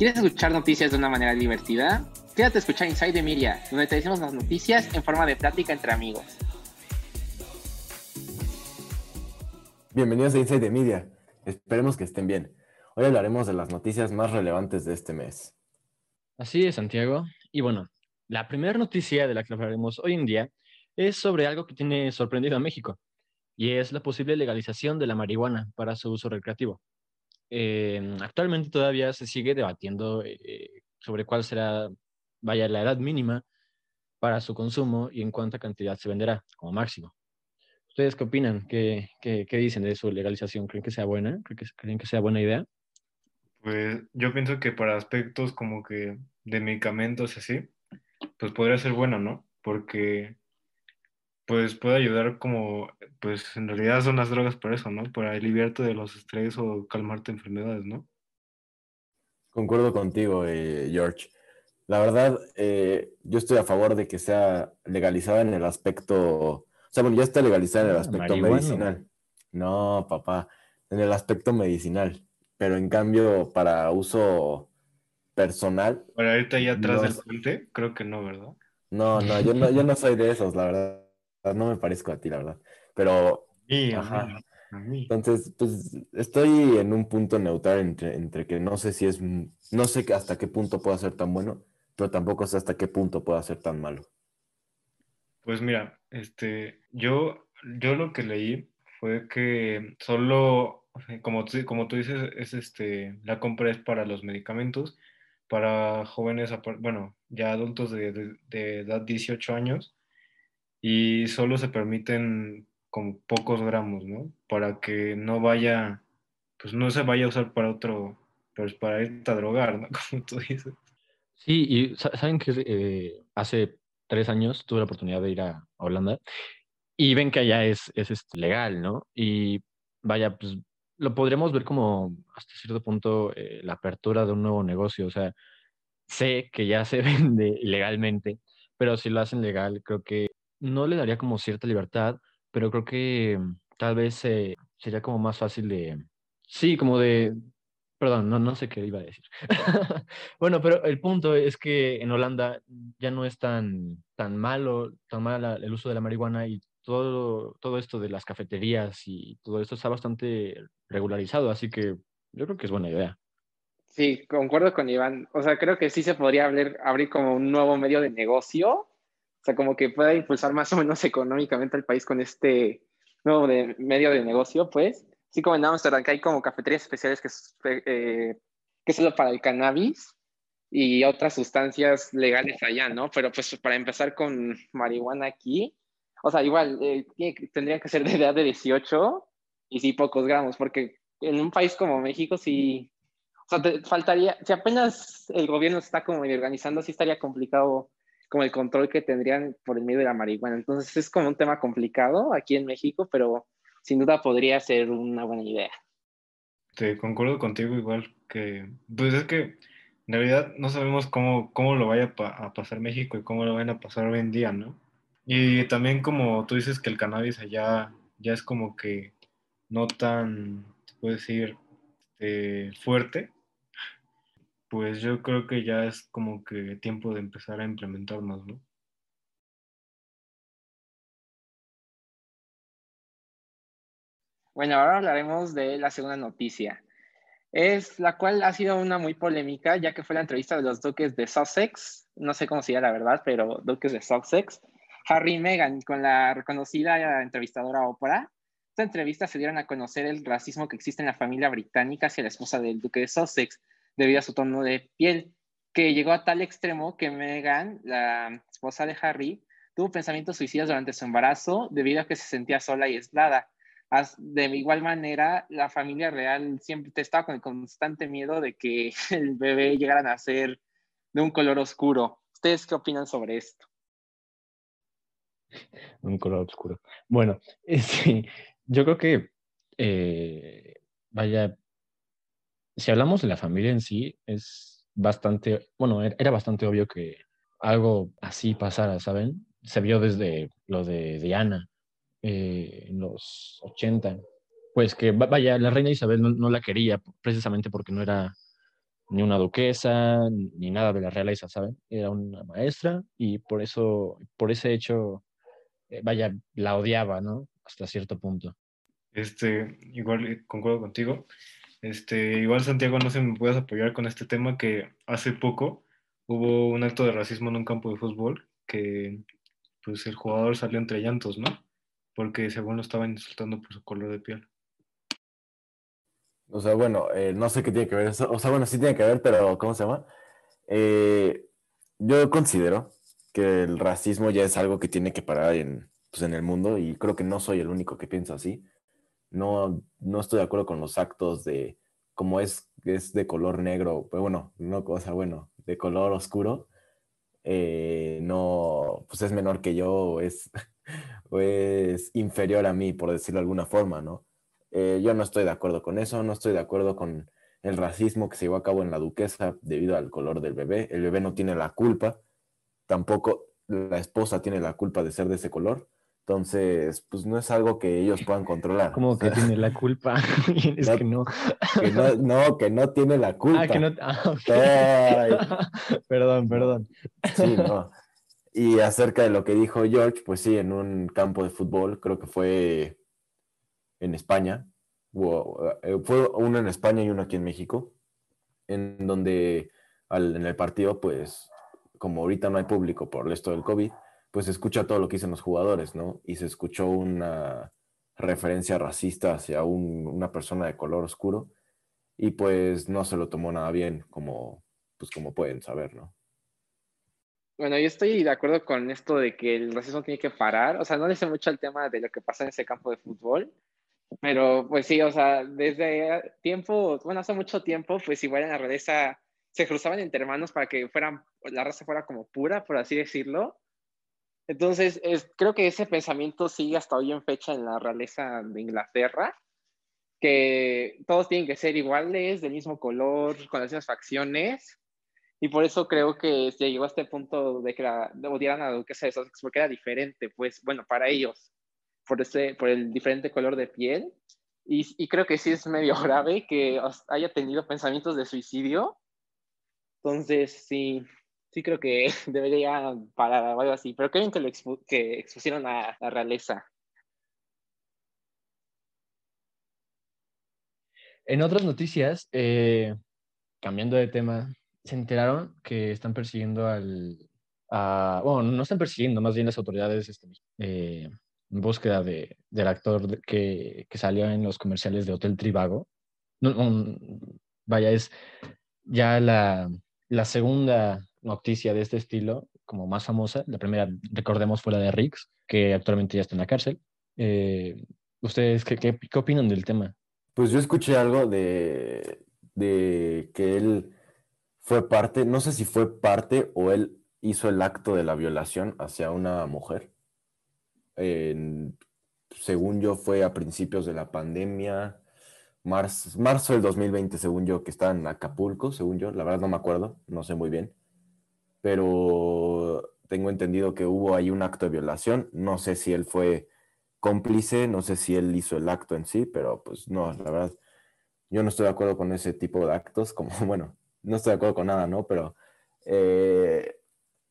¿Quieres escuchar noticias de una manera divertida? Quédate a escuchar Inside the Media, donde te decimos las noticias en forma de plática entre amigos. Bienvenidos a Inside the Media. Esperemos que estén bien. Hoy hablaremos de las noticias más relevantes de este mes. Así es, Santiago. Y bueno, la primera noticia de la que hablaremos hoy en día es sobre algo que tiene sorprendido a México, y es la posible legalización de la marihuana para su uso recreativo. Eh, actualmente todavía se sigue debatiendo eh, sobre cuál será, vaya, la edad mínima para su consumo y en cuánta cantidad se venderá como máximo. ¿Ustedes qué opinan? ¿Qué, qué, qué dicen de su legalización? ¿Creen que sea buena? ¿Creen que, ¿Creen que sea buena idea? Pues yo pienso que para aspectos como que de medicamentos así, pues podría ser buena, ¿no? Porque pues puede ayudar como, pues en realidad son las drogas por eso, ¿no? Para aliviarte de los estrés o calmarte enfermedades, ¿no? Concuerdo contigo, eh, George. La verdad, eh, yo estoy a favor de que sea legalizada en el aspecto, o sea, bueno, ya está legalizada en el Ah, aspecto marihuana. medicinal. No, papá, en el aspecto medicinal, pero en cambio para uso personal, Para irte ahí atrás No del puente, creo que no, ¿verdad? no, no, yo no, yo no soy de esos, la verdad. No me parezco a ti, la verdad. Pero Sí, Ajá. mí, a mí. Entonces, pues estoy en un punto neutral entre, entre que no sé si es, no sé hasta qué punto pueda ser tan bueno, pero tampoco sé hasta qué punto pueda ser tan malo. Pues mira, este, yo, yo lo que leí fue que solo, como tú, como tú dices, es este, la compra es para los medicamentos, para jóvenes, bueno, ya adultos de, de- de edad 18 años, y solo se permiten como pocos gramos, ¿no? Para que no vaya, pues no se vaya a usar para otro, pues para irte a drogar, ¿no? Como tú dices. Sí, y sa- saben que eh, hace tres años tuve la oportunidad de ir a, a Holanda y ven que allá es, es este, legal, ¿no? Y vaya, pues lo podríamos ver como hasta cierto punto eh, la apertura de un nuevo negocio. O sea, sé que ya se vende ilegalmente, pero si lo hacen legal, creo que no le daría como cierta libertad, pero creo que mm, tal vez eh, sería como más fácil de, sí, como de, perdón, no, no sé qué iba a decir. Bueno, pero el punto es que en Holanda ya no es tan, tan malo, tan mala el uso de la marihuana y todo, todo esto de las cafeterías y todo esto está bastante regularizado, así que yo creo que es buena idea. Sí, concuerdo con Iván. O sea, creo que sí se podría abrir, abrir como un nuevo medio de negocio. O sea, como que pueda impulsar más o menos económicamente al país con este nuevo de, medio de negocio, pues. Sí, como en Amsterdam, que hay como cafeterías especiales que eh, que es solo para el cannabis y otras sustancias legales allá, ¿no? Pero pues para empezar con marihuana aquí, o sea, igual eh, tiene que- ser de edad de 18 y sí pocos gramos, porque en un país como México sí, o sea, te faltaría, si apenas el gobierno está como organizando, sí estaría complicado como el control que tendrían por el medio de la marihuana. Entonces es como un tema complicado aquí en México, pero sin duda podría ser una buena idea. Te concuerdo contigo igual que, pues es que en realidad no sabemos cómo, cómo lo vaya pa- a pasar México y cómo lo van a pasar hoy en día, ¿no? Y también como tú dices que el cannabis allá ya es como que no tan, se puede decir, este, fuerte, pues yo creo que ya es como que tiempo de empezar a implementarnos, ¿no? Bueno, ahora hablaremos de la segunda noticia. Es la cual ha sido una muy polémica, ya que fue la entrevista de los duques de Sussex, no sé cómo se llama la verdad, pero duques de Sussex, Harry y Meghan, con la reconocida entrevistadora Oprah. Esta entrevista se dieron a conocer el racismo que existe en la familia británica hacia la esposa del duque de Sussex, debido a su tono de piel, que llegó a tal extremo que Meghan, la esposa de Harry, tuvo pensamientos suicidas durante su embarazo debido a que se sentía sola y aislada. De igual manera, la familia real siempre estaba con el constante miedo de que el bebé llegara a nacer de un color oscuro. ¿Ustedes qué opinan sobre esto? Un color oscuro. Bueno, yo creo que, eh, vaya, si hablamos de la familia en sí, es bastante, bueno, era bastante obvio que algo así pasara, ¿saben? Se vio desde lo de Diana eh, en los 80, pues que vaya, la reina Isabel no, no, la quería precisamente porque no era, ni una duquesa, ni nada de la realeza, ¿saben? Era una maestra y por eso, por ese hecho, eh, vaya, la odiaba, ¿no? Hasta cierto punto. Este, igual eh, concuerdo contigo. Este, igual Santiago, no sé si me puedes apoyar con este tema que hace poco hubo un acto de racismo en un campo de fútbol que pues el jugador salió entre llantos, ¿no? Porque según lo estaban insultando por su color de piel. O sea, bueno, eh, no sé qué tiene que ver eso. O sea, bueno, sí tiene que ver, pero ¿cómo se llama? Eh, yo considero que el racismo ya es algo que tiene que parar en, pues, en el mundo y creo que no soy el único que piensa así. No, no estoy de acuerdo con los actos de como es, es de color negro, pues bueno, no, cosa bueno, de color oscuro, eh, no, pues es menor que yo es, es inferior a mí, por decirlo de alguna forma, ¿no? Eh, yo no estoy de acuerdo con eso, no estoy de acuerdo con el racismo que se llevó a cabo en la duquesa debido al color del bebé. El bebé no tiene la culpa, tampoco la esposa tiene la culpa de ser de ese color. Entonces, pues no es algo que ellos puedan controlar. Como que tiene la culpa. es no, que no. que no. No, que no tiene la culpa. Ah, que no. Ah, okay. perdón, perdón. Sí, no. Y acerca de lo que dijo George, pues sí, en un campo de fútbol, creo que fue en España, eh, fue uno en España y uno aquí en México, en donde al, en el partido, pues como ahorita no hay público por esto del COVID, pues se escucha todo lo que dicen los jugadores, ¿no? Y se escuchó una referencia racista hacia un, una persona de color oscuro y pues no se lo tomó nada bien, como, pues como pueden saber, ¿no? Bueno, yo estoy de acuerdo con esto de que el racismo tiene que parar. O sea, no le sé mucho al tema de lo que pasa en ese campo de fútbol, pero pues sí, o sea, desde tiempo, bueno, hace mucho tiempo, pues igual en la realeza se cruzaban entre hermanos para que fueran, la raza fuera como pura, por así decirlo. Entonces, es, creo que ese pensamiento sigue hasta hoy en fecha en la realeza de Inglaterra, que todos tienen que ser iguales, del mismo color, con las mismas facciones. Y por eso creo que se llegó a este punto de que la, de odiaran a la duquesa de Sussex, porque era diferente, pues, bueno, para ellos por, ese, por el diferente color de piel. Y, y, creo que sí es medio grave que haya tenido pensamientos de suicidio. Entonces, sí, sí creo que debería parar o algo así. Pero creen que lo que expusieron a la realeza. En otras noticias, eh, cambiando de tema, se enteraron que están persiguiendo al... Bueno, no están persiguiendo, más bien las autoridades este, eh, en búsqueda de, del actor que, que, salió en los comerciales de Hotel Trivago. vaya, es ya la, la, segunda noticia de este estilo, como más famosa. La primera, recordemos, fue la de Riggs, que actualmente ya está en la cárcel. Eh, ¿Ustedes qué, qué, opinan del tema? Pues yo escuché algo de, de que él fue parte, no sé si fue parte o él hizo el acto de la violación hacia una mujer según yo, fue a principios de la pandemia, marzo, marzo del 2020, según yo, que estaba en Acapulco, según yo, la verdad no me acuerdo, no sé muy bien, pero tengo entendido que hubo ahí un acto de violación, no sé si él fue cómplice, no sé si él hizo el acto en sí, pero pues no, la verdad, yo no estoy de acuerdo con ese tipo de actos, como, bueno, no estoy de acuerdo con nada, ¿no? Pero eh,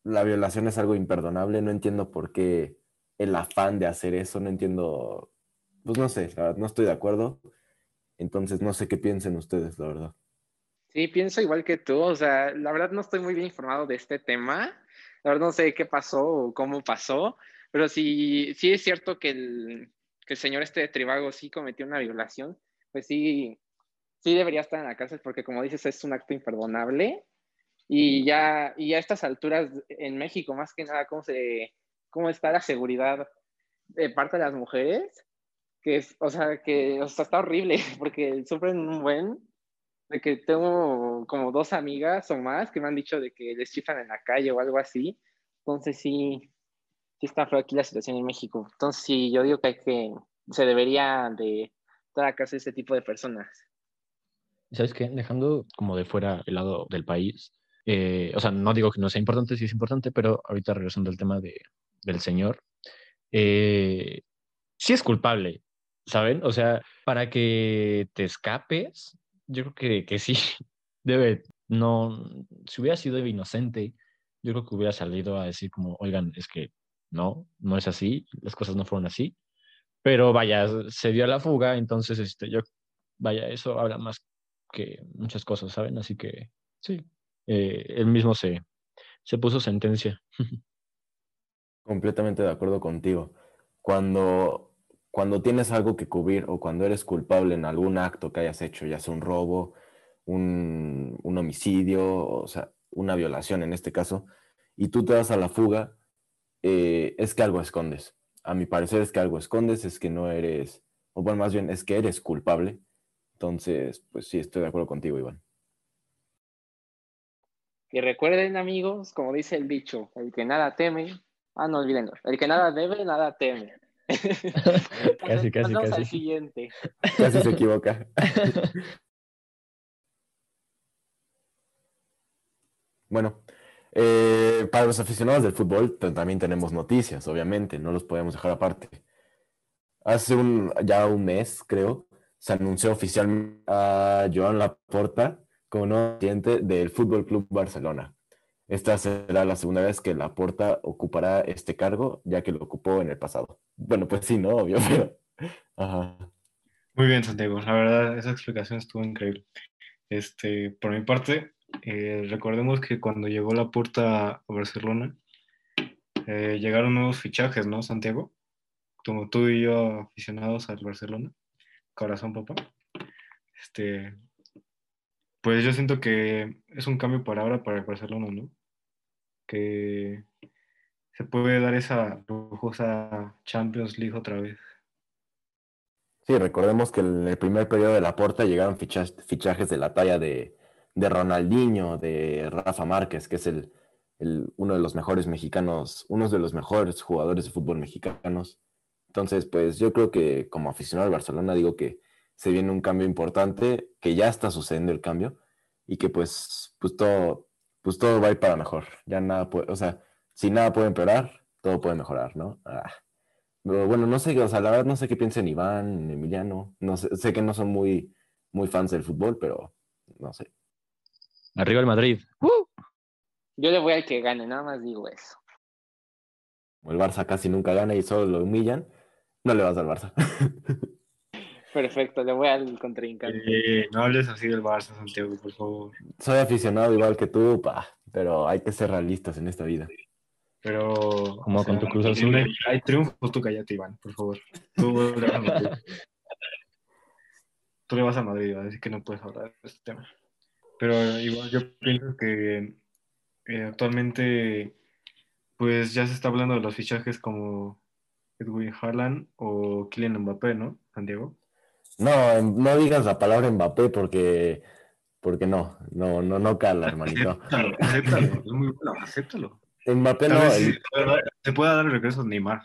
la violación es algo imperdonable, no entiendo por qué el afán de hacer eso, no entiendo, pues no sé, la verdad, no estoy de acuerdo. Entonces, no sé qué piensen ustedes, la verdad. Sí, pienso igual que tú, o sea, la verdad no estoy muy bien informado de este tema, la verdad no sé qué pasó o cómo pasó, pero sí, sí es cierto que el, que el señor este de Tribago sí cometió una violación, pues sí, sí debería estar en la cárcel porque como dices es un acto imperdonable y ya, y a estas alturas en México más que nada cómo se cómo está la seguridad de parte de las mujeres, que es, o sea, que o sea, está horrible porque sufren un buen, de que tengo como dos amigas o más que me han dicho de que les chifan en la calle o algo así, entonces sí, sí está feo aquí la situación en México, entonces sí, yo digo que hay que, se debería de dar a casa ese tipo de personas. ¿Sabes qué? Dejando como de fuera el lado del país, eh, o sea, no digo que no sea importante, sí es importante, pero ahorita regresando al tema de, del señor, eh, sí es culpable, ¿saben? O sea, para que te escapes, yo creo que, que sí, debe, no, si hubiera sido inocente, yo creo que hubiera salido a decir como, oigan, es que no, no es así, las cosas no fueron así. Pero vaya, se dio a la fuga, entonces este, yo, vaya, eso habla más que muchas cosas, ¿saben? Así que sí, eh, él mismo se, se puso sentencia. Completamente de acuerdo contigo. Cuando, cuando tienes algo que cubrir o cuando eres culpable en algún acto que hayas hecho, ya sea un robo, un, homicidio, o sea, una violación en este caso, y tú te das a la fuga, eh, es que algo escondes. A mi parecer es que algo escondes, es que no eres, o bueno, más bien es que eres culpable. Entonces, pues sí, estoy de acuerdo contigo, Iván. Y recuerden, amigos, como dice el dicho, el que nada teme, ah, no olviden, el que nada debe, nada teme. casi, casi, Pasamos casi. al siguiente. Casi se equivoca. Bueno, eh, para los aficionados del fútbol también tenemos noticias, obviamente, no los podemos dejar aparte. Hace un, ya un mes, creo, se anunció oficialmente a Joan Laporta como nuevo presidente del Fútbol Club Barcelona. Esta será la segunda vez que Laporta ocupará este cargo, ya que lo ocupó en el pasado. Bueno, pues sí, no. Ajá. Muy bien, Santiago. La verdad, esa explicación estuvo increíble. Este, por mi parte, eh, recordemos que cuando llegó la puerta a Barcelona, eh, llegaron nuevos fichajes, ¿no, Santiago? Como tú y yo aficionados al Barcelona. Corazón, papá. Este, pues yo siento que es un cambio para ahora para el Barcelona, ¿no? Que se puede dar esa lujosa Champions League otra vez. Sí, recordemos que en el primer periodo de la porta llegaron fichajes de la talla de, de Ronaldinho, de Rafa Márquez, que es el, el- uno de los mejores mexicanos, uno de los mejores jugadores de fútbol mexicanos. Entonces, pues yo creo que como aficionado al Barcelona digo que se viene un cambio importante, que ya está sucediendo el cambio y que pues, pues todo, pues todo va a ir para mejor. Ya nada puede, o sea, si nada puede empeorar, todo puede mejorar, ¿no? Ah. Pero bueno, no sé, o sea, la verdad no sé qué piensen Iván, Emiliano, no sé, sé que no son muy, muy fans del fútbol, pero no sé. Arriba el Madrid. Yo le voy al que gane, nada más digo eso. El Barça casi nunca gana y solo lo humillan, no le vas al Barça. Perfecto, le voy al contrincante. Eh, no hables así del Barça, Santiago, por favor. Soy aficionado igual que tú, pa, pero hay que ser realistas en esta vida. Pero. Como con tu Cruz Azul. Hay, hay triunfos, tú cállate, Iván, por favor. Tú le vas a Madrid. Tú le vas a Madrid, así que no puedes hablar de este tema. Pero igual yo pienso que eh, actualmente, pues ya se está hablando de los fichajes como Edwin Haaland o Kylian Mbappé, ¿no, Santiago? No, no digas la palabra Mbappé porque, porque no, no, no, no cala, hermanito. Acéptalo, acéptalo, es muy bueno, acéptalo. Mbappé no, el- se pueda dar el regreso Neymar.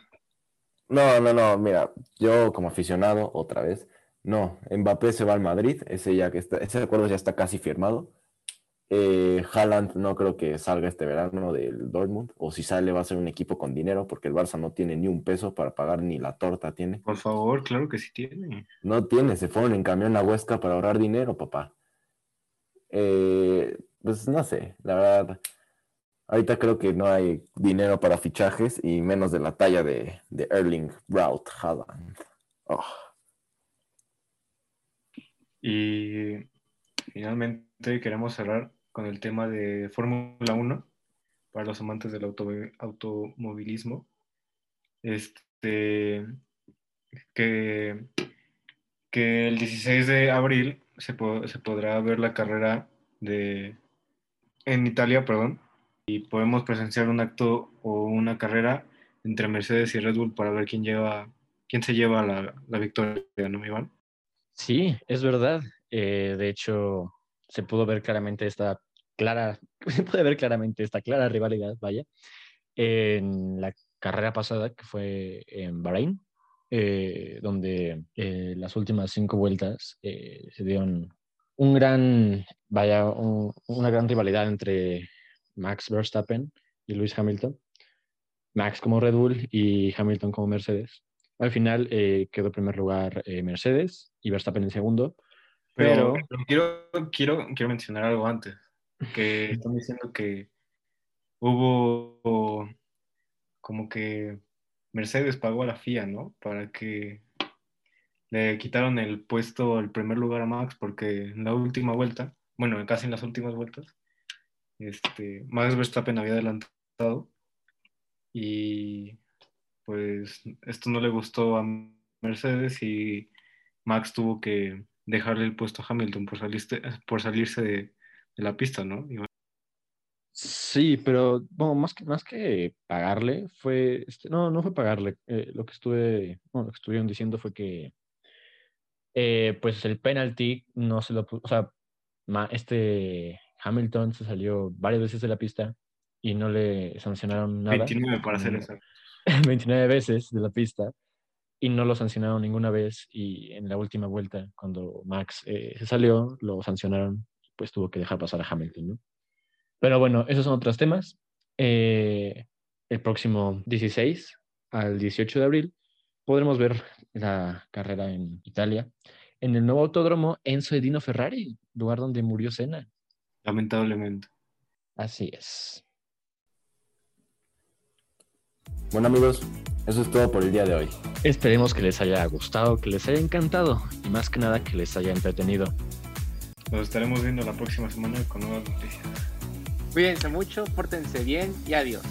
no, no, no, mira, yo como aficionado, otra vez, no, Mbappé se va al Madrid, ese ya que está, ese acuerdo ya está casi firmado. Eh, Haaland no creo que salga este verano del Dortmund, o si sale va a ser un equipo con dinero, porque el Barça no tiene ni un peso para pagar ni la torta tiene. Por favor, claro que sí tiene. No tiene, se fueron en camión a Huesca para ahorrar dinero, papá. Eh, pues no sé, la verdad. Ahorita creo que no hay dinero para fichajes y menos de la talla de, de Erling Braut Haaland. Oh, Y finalmente queremos cerrar con el tema de Fórmula 1 para los amantes del auto- automovilismo. Este, que, que el 16 de abril se, se podrá ver la carrera de, en Italia, perdón, y podemos presenciar un acto o una carrera entre Mercedes y Red Bull para ver quién lleva, quién se lleva la, la victoria, ¿no, Iván? Sí, es verdad. Eh, de hecho, se pudo ver claramente esta clara, se puede ver claramente esta clara rivalidad, vaya, en la carrera pasada que fue en Bahrein, eh, donde eh, las últimas cinco vueltas eh, se dieron un gran, vaya, un- una gran rivalidad entre Max Verstappen y Lewis Hamilton. Max como Red Bull y Hamilton como Mercedes. Al final eh, quedó en primer lugar eh, Mercedes y Verstappen en segundo. Pero, Pero- pero quiero, quiero, quiero mencionar algo antes. que están diciendo que hubo como que Mercedes pagó a la FIA, ¿no? Para que le quitaron el puesto, el primer lugar a Max, porque en la última vuelta, bueno, casi en las últimas vueltas, este, Max Verstappen había adelantado y pues esto no le gustó a Mercedes y Max tuvo que dejarle el puesto a Hamilton por salirse, por salirse de, la pista, ¿no? Sí, pero bueno, más que, más que pagarle, fue, este, no, no fue pagarle. Eh, lo que estuve, bueno, lo que estuvieron diciendo fue que, eh, pues el penalty no se lo, o sea, este Hamilton se salió varias veces de la pista y no le sancionaron nada. 29 para hacer eso. 29 veces de la pista y no lo sancionaron ninguna vez y en la última vuelta, cuando Max eh, se salió, lo sancionaron, pues tuvo que dejar pasar a Hamilton, ¿no? Pero bueno, esos son otros temas. Eh, el próximo 16 al 18 de abril podremos ver la carrera en Italia, en el nuevo autódromo Enzo Edino Ferrari, lugar donde murió Senna. Lamentablemente. Así es. Bueno amigos, eso es todo por el día de hoy. Esperemos que les haya gustado, que les haya encantado y más que nada que les haya entretenido. Nos estaremos viendo la próxima semana con nuevas noticias. Cuídense mucho, pórtense bien y adiós.